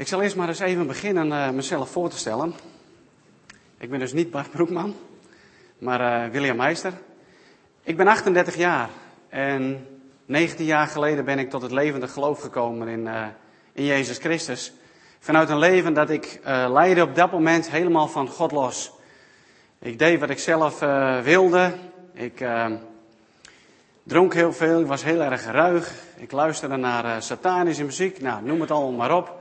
Ik zal eerst maar eens even beginnen uh, mezelf voor te stellen. Ik ben dus niet Bart Broekman, maar uh, William Meister. Ik ben 38 jaar en 19 jaar geleden ben ik tot het levende geloof gekomen in, uh, in Jezus Christus. Vanuit een leven dat ik leidde op dat moment helemaal van God los. Ik deed wat ik zelf wilde. Ik dronk heel veel, ik was heel erg ruig. Ik luisterde naar satanische muziek, nou, noem het allemaal maar op.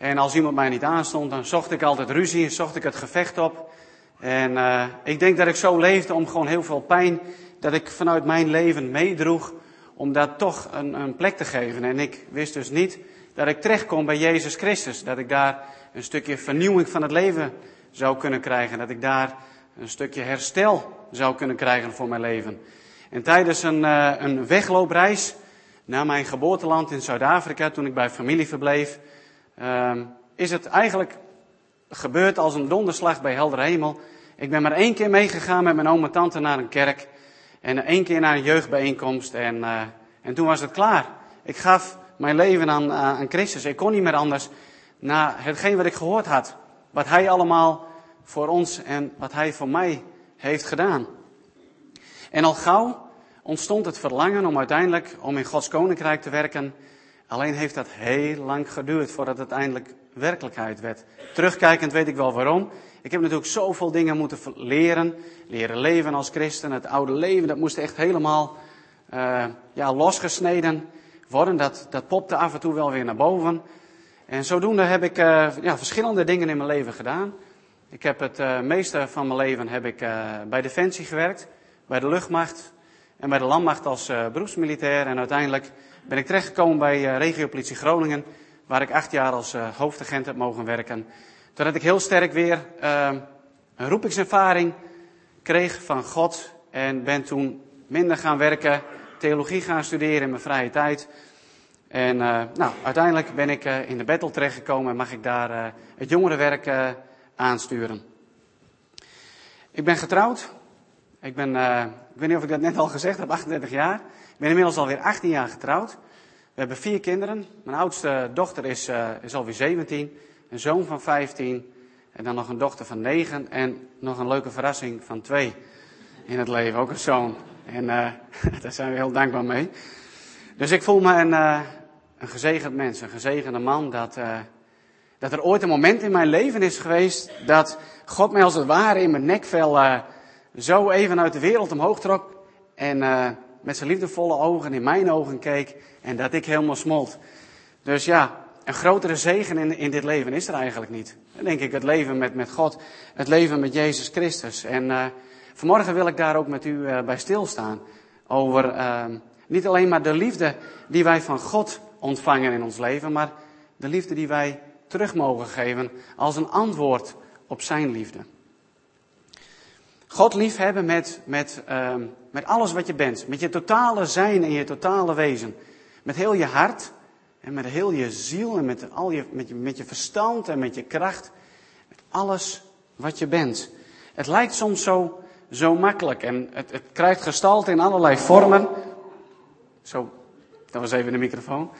En als iemand mij niet aanstond, dan zocht ik altijd ruzie, zocht ik het gevecht op. En uh, ik denk dat ik zo leefde om gewoon heel veel pijn, dat ik vanuit mijn leven meedroeg om dat toch een, een plek te geven. En ik wist dus niet dat ik terecht kon bij Jezus Christus. Dat ik daar een stukje vernieuwing van het leven zou kunnen krijgen. Dat ik daar een stukje herstel zou kunnen krijgen voor mijn leven. En tijdens een, uh, een wegloopreis naar mijn geboorteland in Zuid-Afrika, toen ik bij familie verbleef, uh, is het eigenlijk gebeurd als een donderslag bij helder hemel. Ik ben maar één keer meegegaan met mijn oom en tante naar een kerk. En één keer naar een jeugdbijeenkomst. En, uh, en toen was het klaar. Ik gaf mijn leven aan, aan Christus. Ik kon niet meer anders na hetgeen wat ik gehoord had. Wat hij allemaal voor ons en wat hij voor mij heeft gedaan. En al gauw ontstond het verlangen om uiteindelijk om in Gods koninkrijk te werken. Alleen heeft dat heel lang geduurd voordat het eindelijk werkelijkheid werd. Terugkijkend weet ik wel waarom. Ik heb natuurlijk zoveel dingen moeten leren. Leren leven als christen. Het oude leven, dat moest echt helemaal uh, ja, losgesneden worden. Dat, dat popte af en toe wel weer naar boven. En zodoende heb ik uh, ja, verschillende dingen in mijn leven gedaan. Ik heb het uh, meeste van mijn leven heb ik, bij Defensie gewerkt. Bij de luchtmacht. En bij de landmacht als beroepsmilitair. En uiteindelijk ben ik terechtgekomen bij uh, regiopolitie Groningen, waar ik acht jaar als uh, hoofdagent heb mogen werken. Totdat ik heel sterk weer uh, een roepingservaring kreeg van God en ben toen minder gaan werken, theologie gaan studeren in mijn vrije tijd. En nou, uiteindelijk ben ik in de battle terechtgekomen en mag ik daar het jongerenwerk aansturen. Ik ben getrouwd. Ik ben, ik weet niet of ik dat net al gezegd heb, 38 jaar. Ik ben inmiddels alweer 18 jaar getrouwd. We hebben vier kinderen. Mijn oudste dochter is, uh, is alweer 17. Een zoon van 15. En dan nog een dochter van 9. En nog een leuke verrassing van 2 in het leven. Ook een zoon. En uh, daar zijn we heel dankbaar mee. Dus ik voel me een, uh, een gezegend mens. Een gezegende man. Dat, dat er ooit een moment in mijn leven is geweest. Dat God mij als het ware in mijn nekvel zo even uit de wereld omhoog trok. En met zijn liefdevolle ogen in mijn ogen keek en dat ik helemaal smolt. Dus ja, een grotere zegen in, in dit leven is er eigenlijk niet. Dan denk ik het leven met, met God, het leven met Jezus Christus. En uh, vanmorgen wil ik daar ook met u uh, bij stilstaan. Over uh, niet alleen maar de liefde die wij van God ontvangen in ons leven, maar de liefde die wij terug mogen geven als een antwoord op zijn liefde. God liefhebben met, met, uh, met alles wat je bent. Met je totale zijn en je totale wezen. Met heel je hart en met heel je ziel en met, al je, met, je, met je verstand en met je kracht. Met alles wat je bent. Het lijkt soms zo, zo makkelijk en het, het krijgt gestalte in allerlei vormen. Zo, dat was even de microfoon.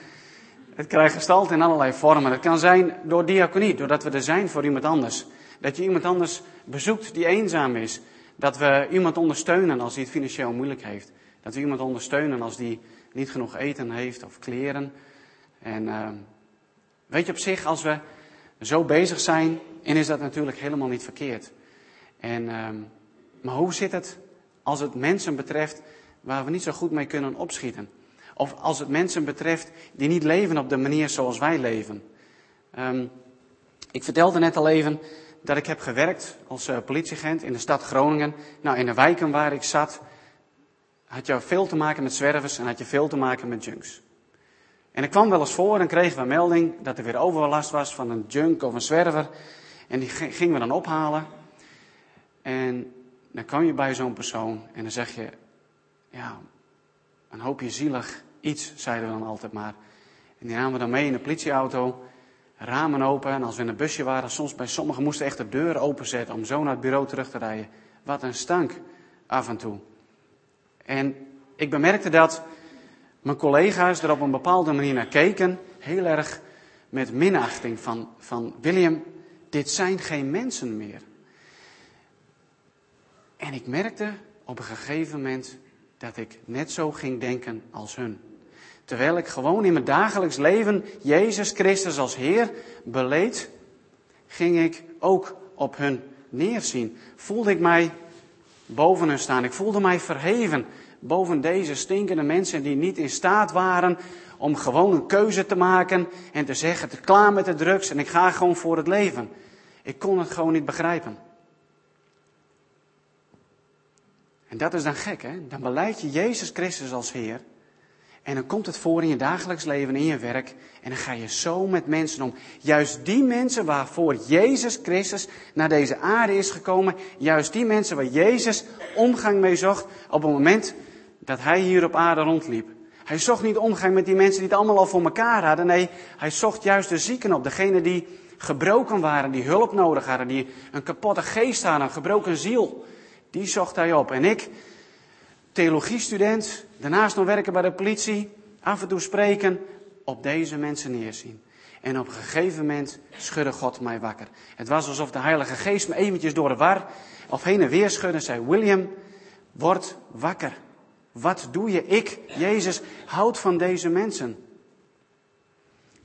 Het krijgt gestalte in allerlei vormen. Het kan zijn door diaconie, doordat we er zijn voor iemand anders. Dat je iemand anders bezoekt die eenzaam is. Dat we iemand ondersteunen als hij het financieel moeilijk heeft. Dat we iemand ondersteunen als die niet genoeg eten heeft of kleren. En uh, weet je op zich, als we zo bezig zijn, en is dat natuurlijk helemaal niet verkeerd. En, uh, maar hoe zit het als het mensen betreft waar we niet zo goed mee kunnen opschieten? Of als het mensen betreft die niet leven op de manier zoals wij leven? Um, ik vertelde net al even dat ik heb gewerkt als uh, politieagent in de stad Groningen. Nou, in de wijken waar ik zat, had je veel te maken met zwervers en had je veel te maken met junks. En ik kwam wel eens voor en kregen we een melding dat er weer overlast was van een junk of een zwerver. En die gingen we dan ophalen. En dan kwam je bij zo'n persoon en dan zeg je, ja, een hoopje zielig iets, zeiden we dan altijd maar. En die namen we dan mee in de politieauto ramen open. En als we in een busje waren, soms bij sommigen moesten echt de deur openzetten om zo naar het bureau terug te rijden. Wat een stank af en toe. En ik bemerkte dat mijn collega's er op een bepaalde manier naar keken. Heel erg met minachting van, van William, dit zijn geen mensen meer. En ik merkte op een gegeven moment dat ik net zo ging denken als hun. Terwijl ik gewoon in mijn dagelijks leven Jezus Christus als Heer beleed, ging ik ook op hun neerzien. Voelde ik mij boven hun staan. Ik voelde mij verheven boven deze stinkende mensen die niet in staat waren om gewoon een keuze te maken en te zeggen, te klaar met de drugs en ik ga gewoon voor het leven. Ik kon het gewoon niet begrijpen. En dat is dan gek, hè? Dan beleid je Jezus Christus als Heer. En dan komt het voor in je dagelijks leven, in je werk. En dan ga je zo met mensen om. Juist die mensen waarvoor Jezus Christus naar deze aarde is gekomen. Juist die mensen waar Jezus omgang mee zocht op het moment dat hij hier op aarde rondliep. Hij zocht niet omgang met die mensen die het allemaal al voor elkaar hadden. Nee, hij zocht juist de zieken op. Degene die gebroken waren, die hulp nodig hadden, die een kapotte geest hadden, een gebroken ziel. Die zocht hij op. En ik, theologiestudent, daarnaast nog werken bij de politie, af en toe spreken, op deze mensen neerzien. En op een gegeven moment schudde God mij wakker. Het was alsof de Heilige Geest me eventjes door de war of heen en weer schudde en zei, William, word wakker. Wat doe je? Ik, Jezus, houd van deze mensen.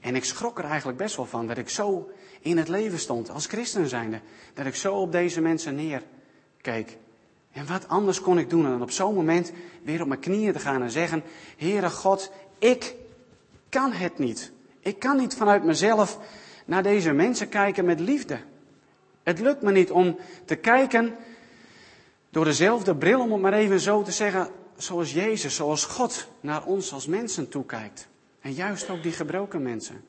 En ik schrok er eigenlijk best wel van dat ik zo in het leven stond als christen zijnde. Dat ik zo op deze mensen neerkeek. En wat anders kon ik doen dan op zo'n moment weer op mijn knieën te gaan en zeggen: Heere God, ik kan het niet. Ik kan niet vanuit mezelf naar deze mensen kijken met liefde. Het lukt me niet om te kijken door dezelfde bril, om het maar even zo te zeggen, zoals Jezus, zoals God naar ons als mensen toekijkt. En juist ook die gebroken mensen.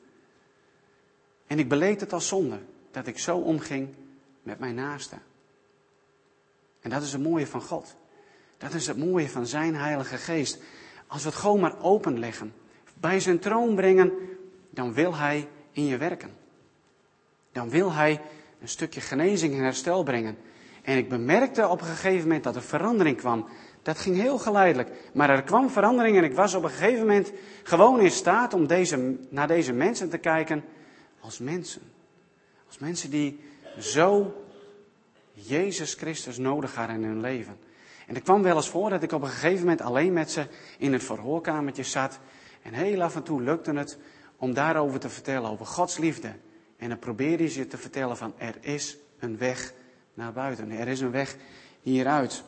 En ik beleed het als zonde dat ik zo omging met mijn naasten. En dat is het mooie van God. Dat is het mooie van zijn Heilige Geest. Als we het gewoon maar openleggen, bij zijn troon brengen, dan wil hij in je werken. Dan wil hij een stukje genezing en herstel brengen. En ik bemerkte op een gegeven moment dat er verandering kwam. Dat ging heel geleidelijk. Maar er kwam verandering en ik was op een gegeven moment gewoon in staat om deze, naar deze mensen te kijken als mensen. Als mensen die zo Jezus Christus nodig hadden in hun leven. En er kwam wel eens voor dat ik op een gegeven moment alleen met ze in het verhoorkamertje zat. En heel af en toe lukte het om daarover te vertellen, over Gods liefde. En dan probeerde ze te vertellen van er is een weg naar buiten. Er is een weg hieruit.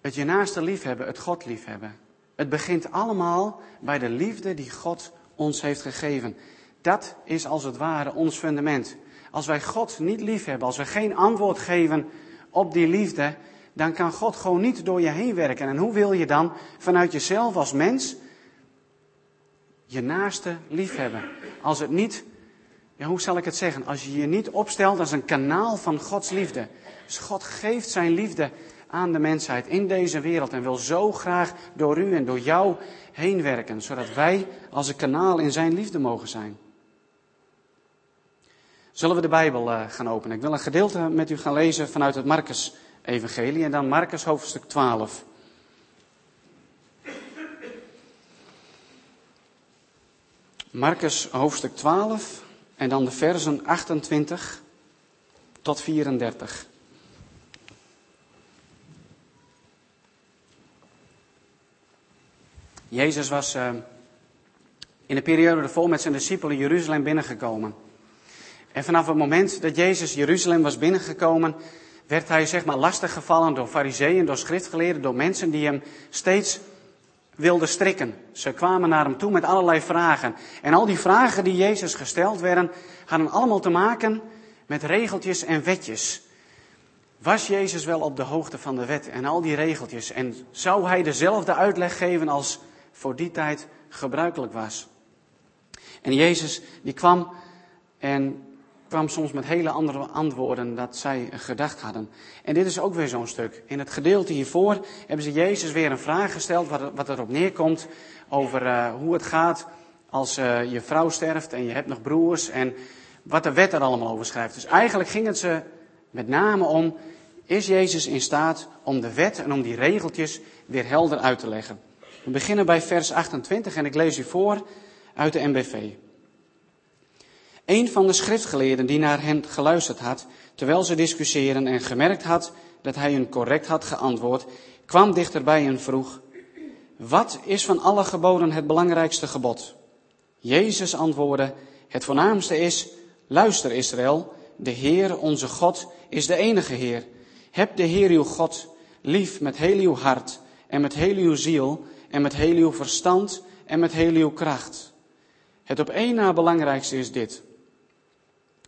Het je naaste liefhebben, het God liefhebben. Het begint allemaal bij de liefde die God ons heeft gegeven. Dat is als het ware ons fundament. Als wij God niet lief hebben, als we geen antwoord geven op die liefde, dan kan God gewoon niet door je heen werken. En hoe wil je dan vanuit jezelf als mens je naaste lief hebben? Als het niet, ja, hoe zal ik het zeggen? Als je je niet opstelt als een kanaal van Gods liefde. Dus God geeft zijn liefde aan de mensheid in deze wereld en wil zo graag door u en door jou heen werken, zodat wij als een kanaal in zijn liefde mogen zijn. Zullen we de Bijbel uh, gaan openen? Ik wil een gedeelte met u gaan lezen vanuit het Marcus-evangelie en dan Marcus hoofdstuk 12. Marcus hoofdstuk 12 en dan de versen 28 tot 34. Jezus was uh, in de periode ervoor met zijn discipelen Jeruzalem binnengekomen. En vanaf het moment dat Jezus Jeruzalem was binnengekomen, werd hij zeg maar lastiggevallen door fariseeën, door schriftgeleerden, door mensen die hem steeds wilden strikken. Ze kwamen naar hem toe met allerlei vragen. En al die vragen die Jezus gesteld werden, hadden allemaal te maken met regeltjes en wetjes. Was Jezus wel op de hoogte van de wet en al die regeltjes? En zou hij dezelfde uitleg geven als voor die tijd gebruikelijk was? En Jezus die kwam en kwam soms met hele andere antwoorden dat zij gedacht hadden. En dit is ook weer zo'n stuk. In het gedeelte hiervoor hebben ze Jezus weer een vraag gesteld, wat, wat erop neerkomt over uh, hoe het gaat als uh, je vrouw sterft en je hebt nog broers en wat de wet er allemaal over schrijft. Dus eigenlijk ging het ze met name om, is Jezus in staat om de wet en om die regeltjes weer helder uit te leggen? We beginnen bij vers 28 en ik lees u voor uit de MBV. Een van de schriftgeleerden die naar hen geluisterd had, terwijl ze discussiëren en gemerkt had dat hij hun correct had geantwoord, kwam dichterbij en vroeg, wat is van alle geboden het belangrijkste gebod? Jezus antwoordde, het voornaamste is, luister Israël, de Heer, onze God, is de enige Heer. Heb de Heer uw God lief met heel uw hart en met heel uw ziel en met heel uw verstand en met heel uw kracht. Het op één na belangrijkste is dit.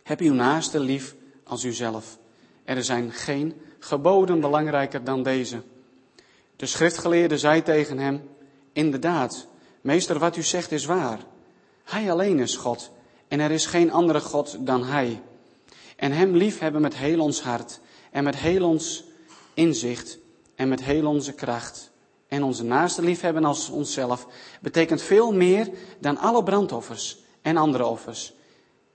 Heb uw naaste lief als uzelf. Er zijn geen geboden belangrijker dan deze. De schriftgeleerde zei tegen hem, inderdaad, meester, wat u zegt is waar. Hij alleen is God en er is geen andere God dan Hij. En Hem lief hebben met heel ons hart en met heel ons inzicht en met heel onze kracht. En onze naaste lief hebben als onszelf betekent veel meer dan alle brandoffers en andere offers.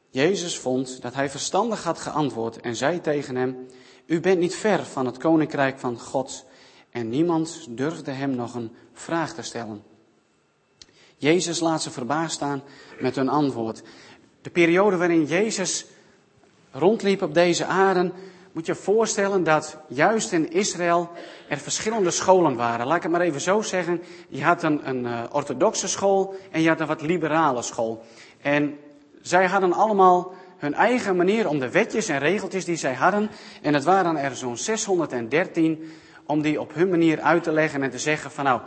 Jezus vond dat hij verstandig had geantwoord en zei tegen hem, u bent niet ver van het koninkrijk van God. En niemand durfde hem nog een vraag te stellen. Jezus laat ze verbaasd staan met hun antwoord. De periode waarin Jezus rondliep op deze aarde, moet je voorstellen dat juist in Israël er verschillende scholen waren. Laat ik het maar even zo zeggen. Je had een, een uh, orthodoxe school en je had een wat liberale school. En zij hadden allemaal hun eigen manier om de wetjes en regeltjes die zij hadden. En het waren er zo'n 613 om die op hun manier uit te leggen en te zeggen van nou,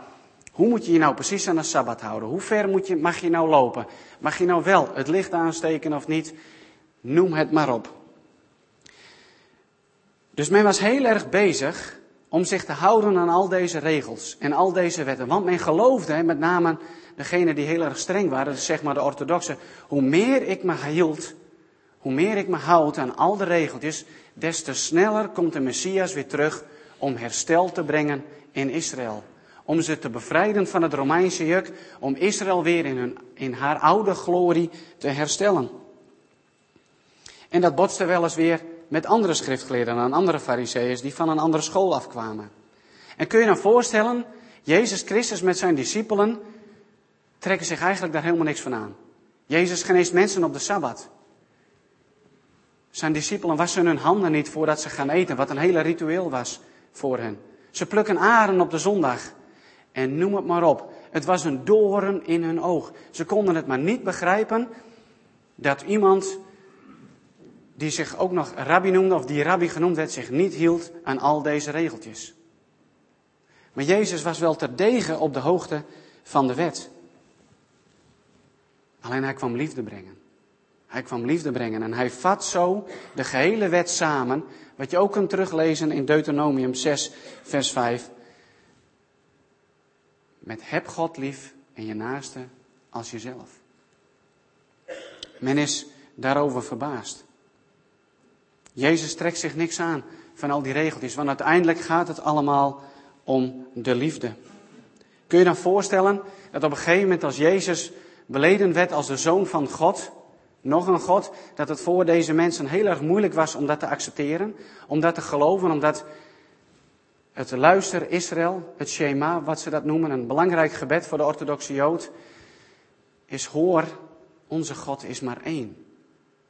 hoe moet je je nou precies aan de Sabbat houden? Hoe ver moet je, mag je nou lopen? Mag je nou wel het licht aansteken of niet? Noem het maar op. Dus men was heel erg bezig om zich te houden aan al deze regels en al deze wetten. Want men geloofde, met name degene die heel erg streng waren, zeg maar de orthodoxen, hoe meer ik me hield, hoe meer ik me houd aan al de regeltjes, des te sneller komt de Messias weer terug om herstel te brengen in Israël. Om ze te bevrijden van het Romeinse juk, om Israël weer in, hun, in haar oude glorie te herstellen. En dat botste wel eens weer met andere schriftgeleerden en andere fariseeërs die van een andere school afkwamen. En kun je dan voorstellen, Jezus Christus met zijn discipelen trekken zich eigenlijk daar helemaal niks van aan. Jezus geneest mensen op de Sabbat. Zijn discipelen wassen hun handen niet voordat ze gaan eten, wat een hele ritueel was voor hen. Ze plukken aren op de zondag. En noem het maar op. Het was een doorn in hun oog. Ze konden het maar niet begrijpen dat iemand die zich ook nog rabbi noemde, of die rabbi genoemd werd, zich niet hield aan al deze regeltjes. Maar Jezus was wel terdege op de hoogte van de wet. Alleen hij kwam liefde brengen. Hij kwam liefde brengen en hij vat zo de gehele wet samen, wat je ook kunt teruglezen in Deuteronomium 6, vers 5. Met heb God lief en je naaste als jezelf. Men is daarover verbaasd. Jezus trekt zich niks aan van al die regeltjes, want uiteindelijk gaat het allemaal om de liefde. Kun je dan voorstellen dat op een gegeven moment als Jezus beleden werd als de zoon van God, nog een God, dat het voor deze mensen heel erg moeilijk was om dat te accepteren, om dat te geloven, omdat het luister Israël, het Shema, wat ze dat noemen, een belangrijk gebed voor de orthodoxe Jood, is hoor, onze God is maar één.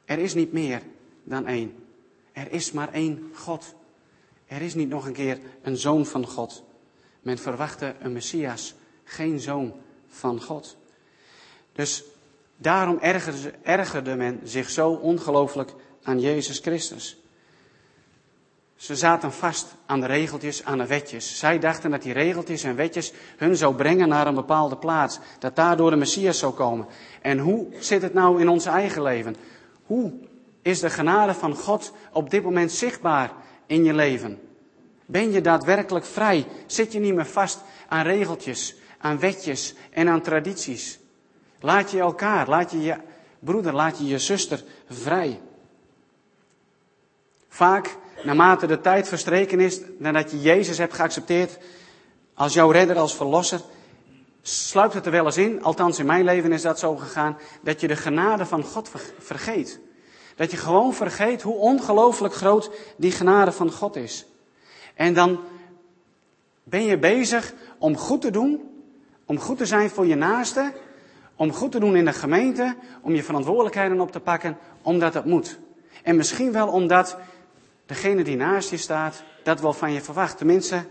Er is niet meer dan één. Er is maar één God. Er is niet nog een keer een zoon van God. Men verwachtte een Messias, geen zoon van God. Dus daarom ergerde, ergerde men zich zo ongelooflijk aan Jezus Christus. Ze zaten vast aan de regeltjes, aan de wetjes. Zij dachten dat die regeltjes en wetjes hun zou brengen naar een bepaalde plaats. Dat daardoor de Messias zou komen. En hoe zit het nou in ons eigen leven? Hoe is de genade van God op dit moment zichtbaar in je leven? Ben je daadwerkelijk vrij? Zit je niet meer vast aan regeltjes, aan wetjes en aan tradities? Laat je elkaar, laat je je broeder, laat je je zuster vrij. Vaak, naarmate de tijd verstreken is, nadat je Jezus hebt geaccepteerd als jouw redder, als verlosser, sluipt het er wel eens in, althans in mijn leven is dat zo gegaan, dat je de genade van God vergeet. Dat je gewoon vergeet hoe ongelooflijk groot die genade van God is. En dan ben je bezig om goed te doen, om goed te zijn voor je naaste, Om goed te doen in de gemeente, om je verantwoordelijkheden op te pakken, omdat het moet. En misschien wel omdat degene die naast je staat dat wel van je verwacht. Tenminste,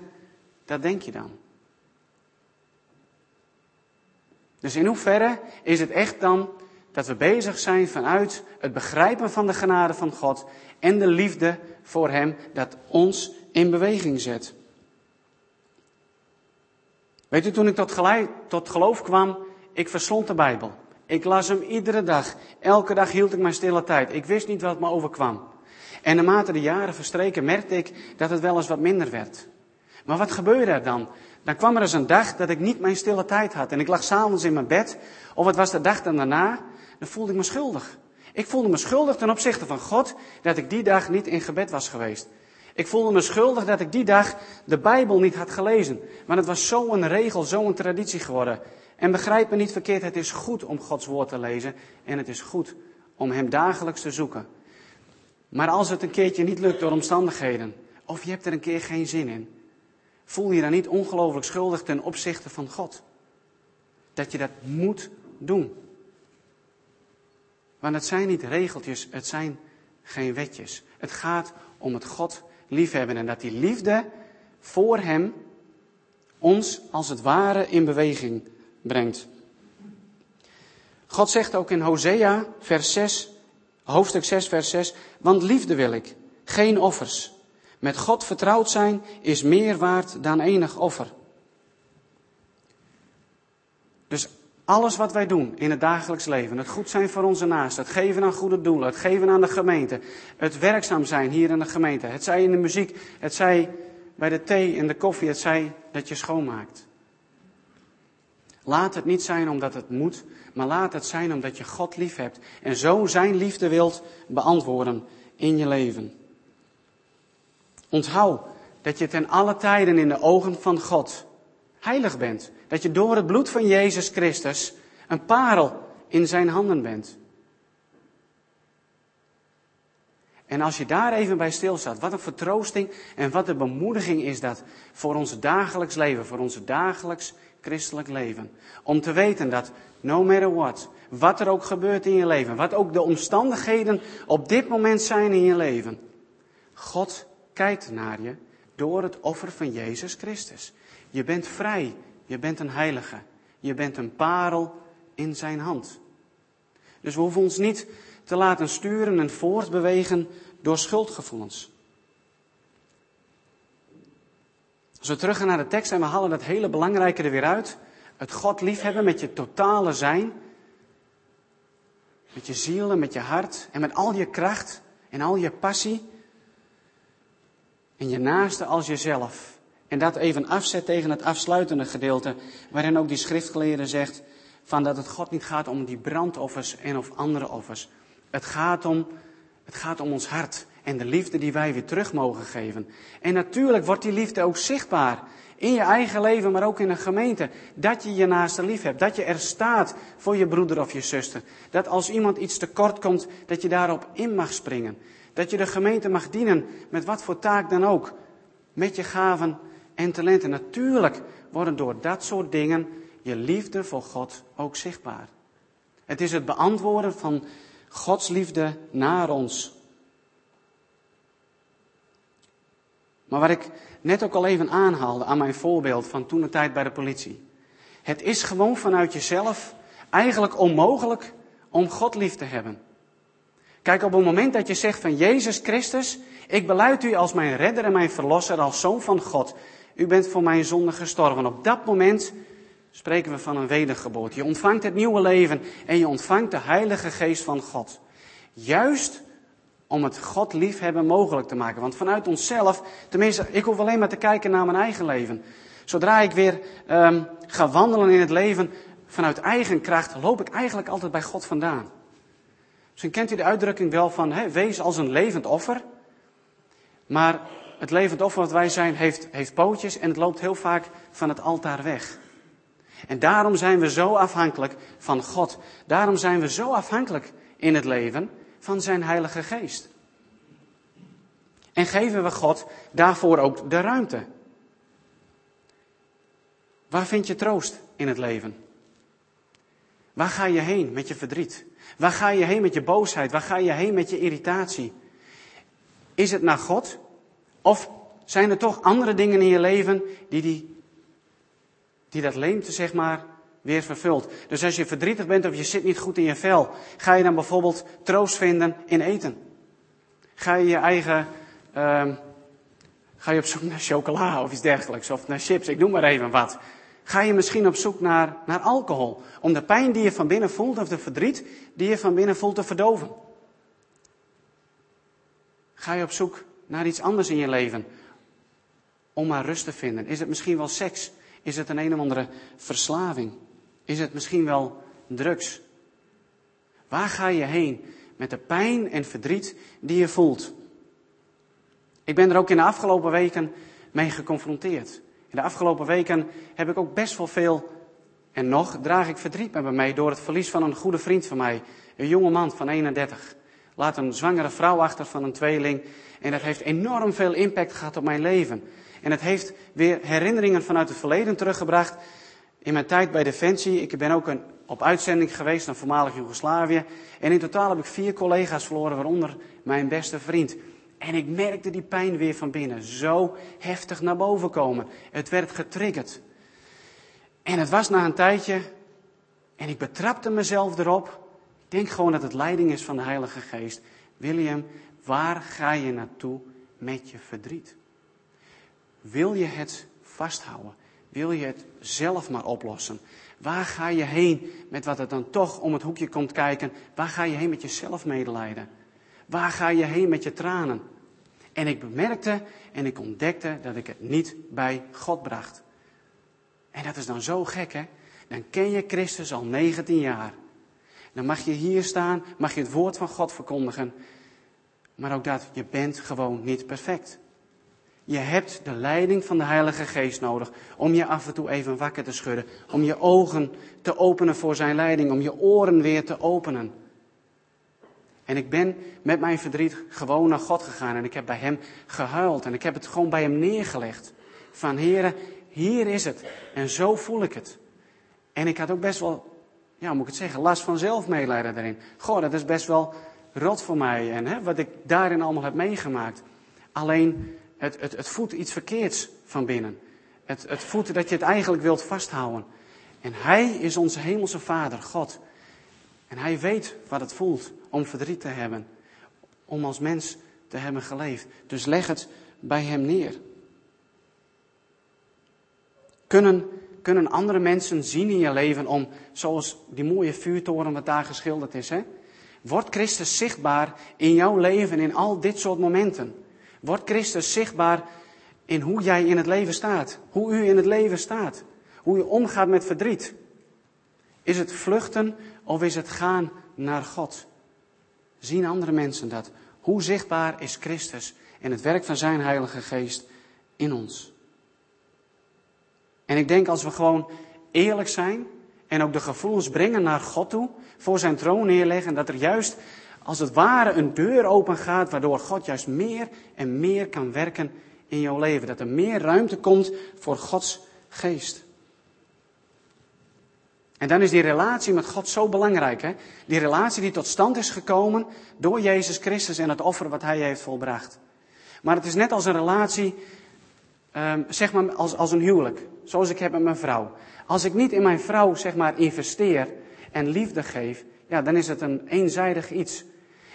dat denk je dan. Dus in hoeverre is het echt dan dat we bezig zijn vanuit het begrijpen van de genade van God en de liefde voor Hem dat ons in beweging zet? Weet u, toen ik tot geloof kwam, ik verslond de Bijbel. Ik las hem iedere dag. Elke dag hield ik mijn stille tijd. Ik wist niet wat me overkwam. En naarmate de jaren verstreken merkte ik dat het wel eens wat minder werd. Maar wat gebeurde er dan? Dan kwam er eens een dag dat ik niet mijn stille tijd had. En ik lag s'avonds in mijn bed. Of het was de dag dan daarna. Dan voelde ik me schuldig. Ik voelde me schuldig ten opzichte van God dat ik die dag niet in gebed was geweest. Ik voelde me schuldig dat ik die dag de Bijbel niet had gelezen. Want het was zo'n regel, zo'n traditie geworden. En begrijp me niet verkeerd, het is goed om Gods woord te lezen. En het is goed om Hem dagelijks te zoeken. Maar als het een keertje niet lukt door omstandigheden, of je hebt er een keer geen zin in, voel je dan niet ongelooflijk schuldig ten opzichte van God. Dat je dat moet doen. Want het zijn niet regeltjes, het zijn geen wetjes. Het gaat om het God liefhebben en dat die liefde voor Hem ons als het ware in beweging brengt. God zegt ook in Hosea, vers 6, hoofdstuk 6, vers 6, want liefde wil ik, geen offers. Met God vertrouwd zijn is meer waard dan enig offer. Dus alles wat wij doen in het dagelijks leven, het goed zijn voor onze naasten, het geven aan goede doelen, het geven aan de gemeente, het werkzaam zijn hier in de gemeente, het zij in de muziek, het zij bij de thee en de koffie, het zij dat je schoonmaakt. Laat het niet zijn omdat het moet, maar laat het zijn omdat je God lief hebt en zo zijn liefde wilt beantwoorden in je leven. Onthoud dat je ten alle tijden in de ogen van God heilig bent. Dat je door het bloed van Jezus Christus een parel in zijn handen bent. En als je daar even bij stilstaat, wat een vertroosting en wat een bemoediging is dat voor ons dagelijks leven, voor ons dagelijks christelijk leven. Om te weten dat, no matter what, wat er ook gebeurt in je leven, wat ook de omstandigheden op dit moment zijn in je leven, God kijkt naar je door het offer van Jezus Christus. Je bent vrij, je bent een heilige, je bent een parel in zijn hand. Dus we hoeven ons niet te laten sturen en voortbewegen door schuldgevoelens. Als we teruggaan naar de tekst en we halen dat hele belangrijke er weer uit. Het God liefhebben met je totale zijn. Met je ziel en met je hart en met al je kracht en al je passie. En je naaste als jezelf. En dat even afzet tegen het afsluitende gedeelte, waarin ook die schriftgeleerde zegt van dat het God niet gaat om die brandoffers en of andere offers. Het gaat om, het gaat om ons hart en de liefde die wij weer terug mogen geven. En natuurlijk wordt die liefde ook zichtbaar in je eigen leven, maar ook in een gemeente. Dat je je naaste lief hebt, dat je er staat voor je broeder of je zuster. Dat als iemand iets tekort komt, dat je daarop in mag springen. Dat je de gemeente mag dienen met wat voor taak dan ook. Met je gaven en talenten. Natuurlijk worden door dat soort dingen je liefde voor God ook zichtbaar. Het is het beantwoorden van Gods liefde naar ons. Maar wat ik net ook al even aanhaalde aan mijn voorbeeld van toen de tijd bij de politie. Het is gewoon vanuit jezelf eigenlijk onmogelijk om God lief te hebben. Kijk, op het moment dat je zegt van Jezus Christus, ik beluid u als mijn redder en mijn verlosser, als zoon van God. U bent voor mijn zonde gestorven. Op dat moment spreken we van een wedergeboorte. Je ontvangt het nieuwe leven en je ontvangt de Heilige Geest van God. Juist om het God liefhebben mogelijk te maken. Want vanuit onszelf, tenminste, ik hoef alleen maar te kijken naar mijn eigen leven. Zodra ik weer um, ga wandelen in het leven vanuit eigen kracht, loop ik eigenlijk altijd bij God vandaan. Misschien kent u de uitdrukking wel van, wees als een levend offer. Maar het levend offer wat wij zijn, heeft, heeft pootjes en het loopt heel vaak van het altaar weg. En daarom zijn we zo afhankelijk van God. Daarom zijn we zo afhankelijk in het leven van zijn Heilige Geest. En geven we God daarvoor ook de ruimte. Waar vind je troost in het leven? Waar ga je heen met je verdriet? Waar ga je heen met je boosheid? Waar ga je heen met je irritatie? Is het naar God? Of zijn er toch andere dingen in je leven die, die, die dat leemte, zeg maar, weer vervult? Dus als je verdrietig bent of je zit niet goed in je vel, ga je dan bijvoorbeeld troost vinden in eten? Ga je je eigen, uh, ga je op zoek naar chocola of iets dergelijks, of naar chips, ik noem maar even wat. Ga je misschien op zoek naar, naar alcohol, om de pijn die je van binnen voelt, of de verdriet die je van binnen voelt, te verdoven? Ga je op zoek naar iets anders in je leven, om maar rust te vinden? Is het misschien wel seks? Is het een een of andere verslaving? Is het misschien wel drugs? Waar ga je heen met de pijn en verdriet die je voelt? Ik ben er ook in de afgelopen weken mee geconfronteerd. In de afgelopen weken heb ik ook best wel veel, en nog draag ik verdriet met me mee door het verlies van een goede vriend van mij. Een jonge man van 31. Laat een zwangere vrouw achter van een tweeling. En dat heeft enorm veel impact gehad op mijn leven. En het heeft weer herinneringen vanuit het verleden teruggebracht. In mijn tijd bij Defensie, ik ben ook een, op uitzending geweest naar voormalig Joegoslavië. En in totaal heb ik vier collega's verloren, waaronder mijn beste vriend. En ik merkte die pijn weer van binnen zo heftig naar boven komen. Het werd getriggerd. En het was na een tijdje, en ik betrapte mezelf erop. Ik denk gewoon dat het leiding is van de Heilige Geest. William, waar ga je naartoe met je verdriet? Wil je het vasthouden? Wil je het zelf maar oplossen? Waar ga je heen met wat er dan toch om het hoekje komt kijken? Waar ga je heen met je zelfmedelijden? Waar ga je heen met je tranen? En ik bemerkte en ik ontdekte dat ik het niet bij God bracht. En dat is dan zo gek, hè? Dan ken je Christus al 19 jaar. Dan mag je hier staan, mag je het woord van God verkondigen. Maar ook dat, je bent gewoon niet perfect. Je hebt de leiding van de Heilige Geest nodig om je af en toe even wakker te schudden. Om je ogen te openen voor zijn leiding, om je oren weer te openen. En ik ben met mijn verdriet gewoon naar God gegaan en ik heb bij Hem gehuild en ik heb het gewoon bij Hem neergelegd. Van Heren, hier is het en zo voel ik het. En ik had ook best wel, ja, moet ik het zeggen, last van zelfmedelijden erin. Goh, dat is best wel rot voor mij en hè, wat ik daarin allemaal heb meegemaakt. Alleen, het, het, het voedt iets verkeerds van binnen. Het, het voedt dat je het eigenlijk wilt vasthouden. En Hij is onze hemelse Vader, God. En Hij weet wat het voelt om verdriet te hebben. Om als mens te hebben geleefd. Dus leg het bij Hem neer. Kunnen, kunnen andere mensen zien in je leven om, zoals die mooie vuurtoren wat daar geschilderd is, hè? Wordt Christus zichtbaar in jouw leven in al dit soort momenten? Wordt Christus zichtbaar in hoe jij in het leven staat? Hoe u in het leven staat? Hoe je omgaat met verdriet? Is het vluchten of is het gaan naar God? Zien andere mensen dat? Hoe zichtbaar is Christus en het werk van zijn Heilige Geest in ons? En ik denk als we gewoon eerlijk zijn en ook de gevoelens brengen naar God toe, voor zijn troon neerleggen, dat er juist als het ware een deur open gaat, waardoor God juist meer en meer kan werken in jouw leven. Dat er meer ruimte komt voor Gods geest. En dan is die relatie met God zo belangrijk. Hè? Die relatie die tot stand is gekomen door Jezus Christus en het offer wat Hij heeft volbracht. Maar het is net als een relatie, ehm, zeg maar als, als een huwelijk. Zoals ik heb met mijn vrouw. Als ik niet in mijn vrouw, zeg maar, investeer en liefde geef, ja, dan is het een eenzijdig iets.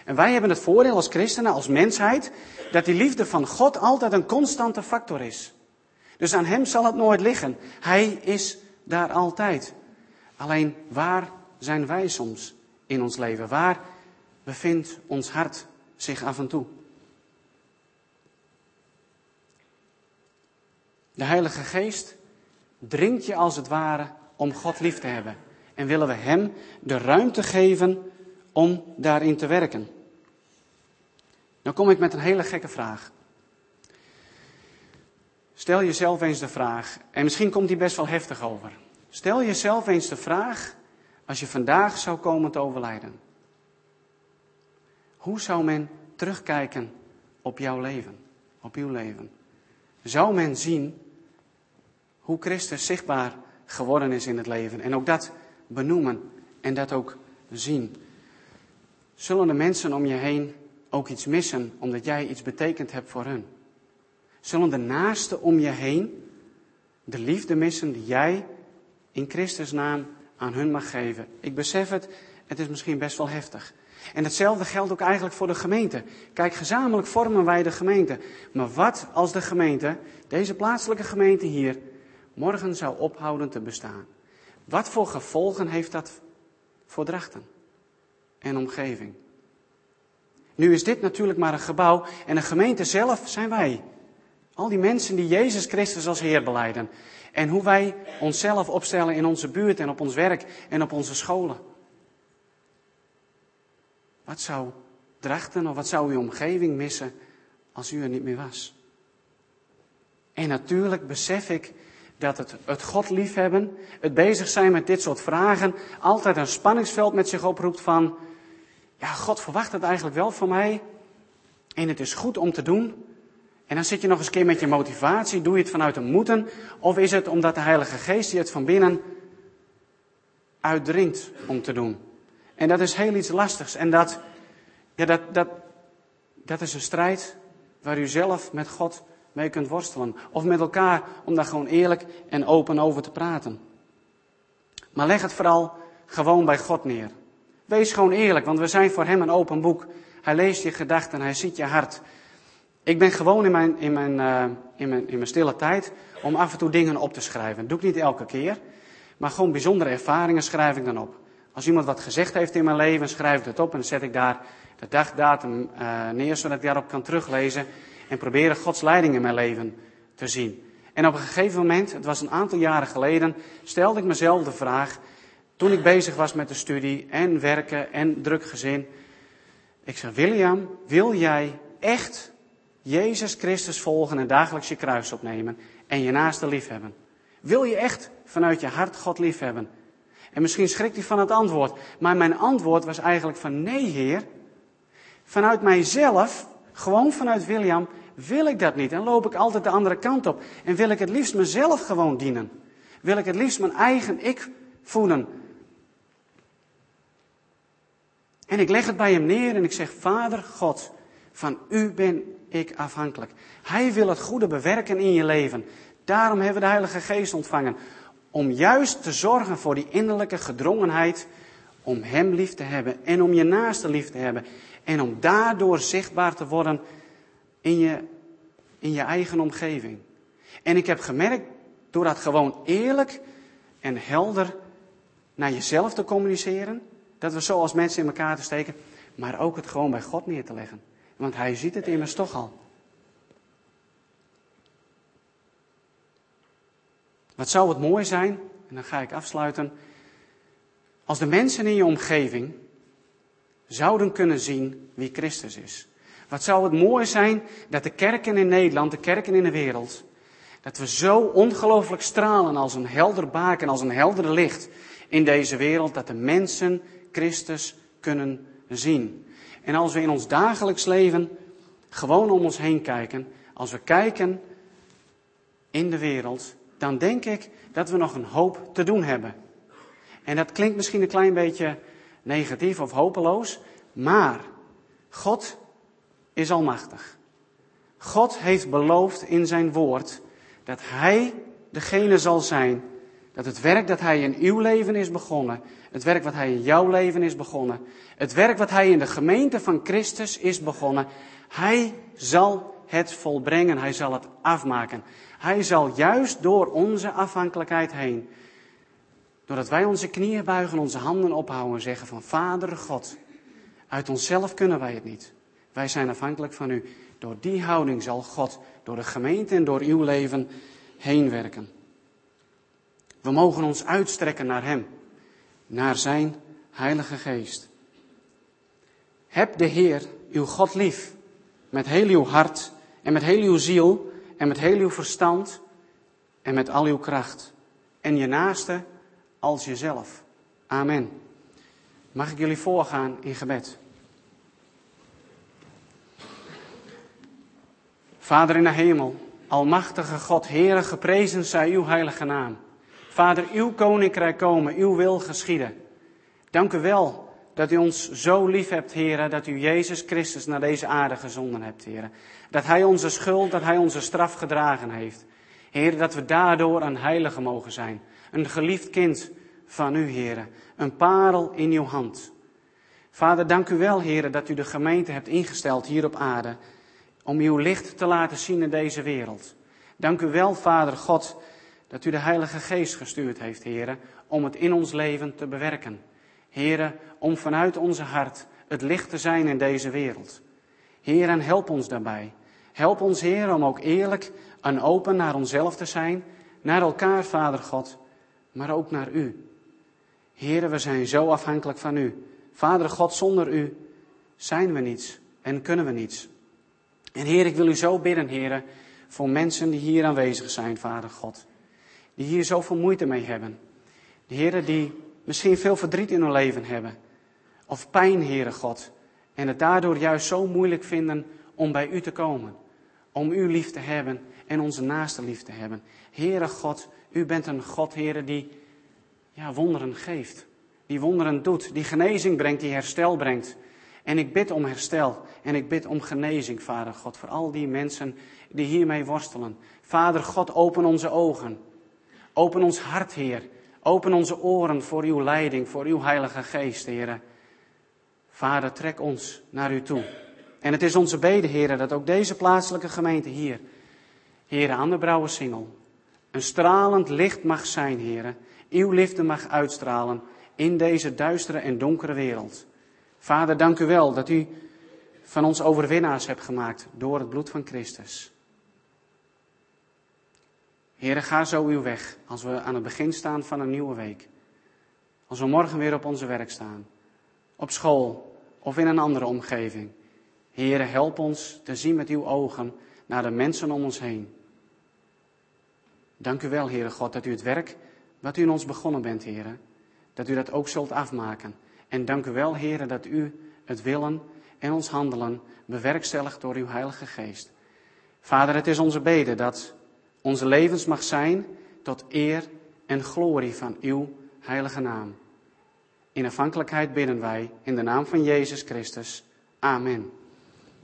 En wij hebben het voordeel als christenen, als mensheid, dat die liefde van God altijd een constante factor is. Dus aan Hem zal het nooit liggen. Hij is daar altijd. Alleen waar zijn wij soms in ons leven? Waar bevindt ons hart zich af en toe? De Heilige Geest dringt je als het ware om God lief te hebben. En willen we Hem de ruimte geven om daarin te werken. Dan kom ik met een hele gekke vraag. Stel jezelf eens de vraag, en misschien komt die best wel heftig over. Stel jezelf eens de vraag, als je vandaag zou komen te overlijden. Hoe zou men terugkijken op jouw leven, op uw leven? Zou men zien hoe Christus zichtbaar geworden is in het leven en ook dat benoemen en dat ook zien. Zullen de mensen om je heen ook iets missen omdat jij iets betekend hebt voor hun? Zullen de naasten om je heen de liefde missen die jij in Christus naam aan hun mag geven? Ik besef het, het is misschien best wel heftig. En hetzelfde geldt ook eigenlijk voor de gemeente. Kijk, gezamenlijk vormen wij de gemeente. Maar wat als de gemeente, deze plaatselijke gemeente hier, morgen zou ophouden te bestaan? Wat voor gevolgen heeft dat voor Drachten en omgeving? Nu is dit natuurlijk maar een gebouw en een gemeente zelf zijn wij. Al die mensen die Jezus Christus als Heer beleiden. En hoe wij onszelf opstellen in onze buurt en op ons werk en op onze scholen. Wat zou Drachten of wat zou uw omgeving missen als u er niet meer was? En natuurlijk besef ik dat het, het God liefhebben, het bezig zijn met dit soort vragen, altijd een spanningsveld met zich oproept van, ja, God verwacht het eigenlijk wel van mij en het is goed om te doen. En dan zit je nog eens een keer met je motivatie, doe je het vanuit een moeten, of is het omdat de Heilige Geest je het van binnen uitdringt om te doen? En dat is heel iets lastigs. En dat, ja, dat, dat, dat is een strijd waar u zelf met God mee kunt worstelen. Of met elkaar om daar gewoon eerlijk en open over te praten. Maar leg het vooral gewoon bij God neer. Wees gewoon eerlijk, want we zijn voor Hem een open boek. Hij leest je gedachten, Hij ziet je hart. Ik ben gewoon in mijn, in, mijn, uh, in, mijn, in mijn stille tijd om af en toe dingen op te schrijven. Dat doe ik niet elke keer, maar gewoon bijzondere ervaringen schrijf ik dan op. Als iemand wat gezegd heeft in mijn leven, schrijf ik het op en zet ik daar de dagdatum uh, neer, zodat ik daarop kan teruglezen en proberen Gods leiding in mijn leven te zien. En op een gegeven moment, het was een aantal jaren geleden, stelde ik mezelf de vraag, toen ik bezig was met de studie en werken en druk gezin. Ik zei, William, wil jij echt Jezus Christus volgen en dagelijks je kruis opnemen en je naaste liefhebben? Wil je echt vanuit je hart God liefhebben? En misschien schrikt hij van het antwoord. Maar mijn antwoord was eigenlijk van nee, Heer. Vanuit mijzelf, gewoon vanuit William, wil ik dat niet. En loop ik altijd de andere kant op. En wil ik het liefst mezelf gewoon dienen. Wil ik het liefst mijn eigen ik voeden. En ik leg het bij hem neer en ik zeg, Vader God, van u ben ik afhankelijk. Hij wil het goede bewerken in je leven. Daarom hebben we de Heilige Geest ontvangen. Om juist te zorgen voor die innerlijke gedrongenheid om Hem lief te hebben en om je naaste lief te hebben. En om daardoor zichtbaar te worden in je, in je eigen omgeving. En ik heb gemerkt, door dat gewoon eerlijk en helder naar jezelf te communiceren, dat we zo als mensen in elkaar te steken, maar ook het gewoon bij God neer te leggen. Want Hij ziet het immers toch al. Wat zou het mooi zijn, en dan ga ik afsluiten, als de mensen in je omgeving zouden kunnen zien wie Christus is. Wat zou het mooi zijn dat de kerken in Nederland, de kerken in de wereld, dat we zo ongelooflijk stralen als een helder baken, als een helder licht in deze wereld, dat de mensen Christus kunnen zien. En als we in ons dagelijks leven gewoon om ons heen kijken, als we kijken in de wereld, dan denk ik dat we nog een hoop te doen hebben. En dat klinkt misschien een klein beetje negatief of hopeloos, maar God is almachtig. God heeft beloofd in zijn woord dat Hij degene zal zijn, dat het werk dat Hij in uw leven is begonnen, het werk wat Hij in jouw leven is begonnen, het werk wat Hij in de gemeente van Christus is begonnen, Hij zal het volbrengen, Hij zal het afmaken. Hij zal juist door onze afhankelijkheid heen, doordat wij onze knieën buigen, onze handen ophouden en zeggen van Vader God, uit onszelf kunnen wij het niet. Wij zijn afhankelijk van u. Door die houding zal God door de gemeente en door uw leven heen werken. We mogen ons uitstrekken naar Hem, naar Zijn Heilige Geest. Heb de Heer, uw God lief, met heel uw hart en met heel uw ziel en met heel uw verstand en met al uw kracht. En je naaste als jezelf. Amen. Mag ik jullie voorgaan in gebed? Vader in de hemel, almachtige God, Heere, geprezen zij uw heilige naam. Vader, uw koninkrijk komen, uw wil geschieden. Dank u wel dat u ons zo lief hebt, heren, dat u Jezus Christus naar deze aarde gezonden hebt, heren. Dat hij onze schuld, dat hij onze straf gedragen heeft. Heer, dat we daardoor een heilige mogen zijn. Een geliefd kind van u, heren. Een parel in uw hand. Vader, dank u wel, heren, dat u de gemeente hebt ingesteld hier op aarde. Om uw licht te laten zien in deze wereld. Dank u wel, Vader God, dat u de Heilige Geest gestuurd heeft, heren, om het in ons leven te bewerken. Heren, om vanuit onze hart het licht te zijn in deze wereld. Heren, help ons daarbij. Help ons, Heer, om ook eerlijk en open naar onszelf te zijn, naar elkaar, Vader God, maar ook naar U. Heren, we zijn zo afhankelijk van U. Vader God, zonder U zijn we niets en kunnen we niets. En Heer, ik wil U zo bidden, Heren, voor mensen die hier aanwezig zijn, Vader God. Die hier zoveel moeite mee hebben. De Heren die misschien veel verdriet in hun leven hebben. Of pijn, Heere God. En het daardoor juist zo moeilijk vinden om bij U te komen. Om U lief te hebben en onze naaste lief te hebben. Heere God, U bent een God, Heere, die ja, wonderen geeft. Die wonderen doet, die genezing brengt, die herstel brengt. En ik bid om herstel en ik bid om genezing, Vader God, voor al die mensen die hiermee worstelen. Vader God, open onze ogen. Open ons hart, Heer. Open onze oren voor uw leiding, voor uw Heilige Geest, Heer. Vader, trek ons naar u toe. En het is onze bede, Heer, dat ook deze plaatselijke gemeente hier, Heer, aan de Brouwersingel, een stralend licht mag zijn, Heer. Uw liefde mag uitstralen in deze duistere en donkere wereld. Vader, dank u wel dat u van ons overwinnaars hebt gemaakt door het bloed van Christus. Heere, ga zo uw weg als we aan het begin staan van een nieuwe week. Als we morgen weer op onze werk staan, op school of in een andere omgeving. Heere, help ons te zien met uw ogen naar de mensen om ons heen. Dank u wel, Heere God, dat u het werk wat u in ons begonnen bent, Heere, dat u dat ook zult afmaken. En dank u wel, Heere, dat u het willen en ons handelen bewerkstelligt door uw Heilige Geest. Vader, het is onze bede dat onze levens mag zijn tot eer en glorie van uw heilige naam. In afhankelijkheid bidden wij in de naam van Jezus Christus. Amen.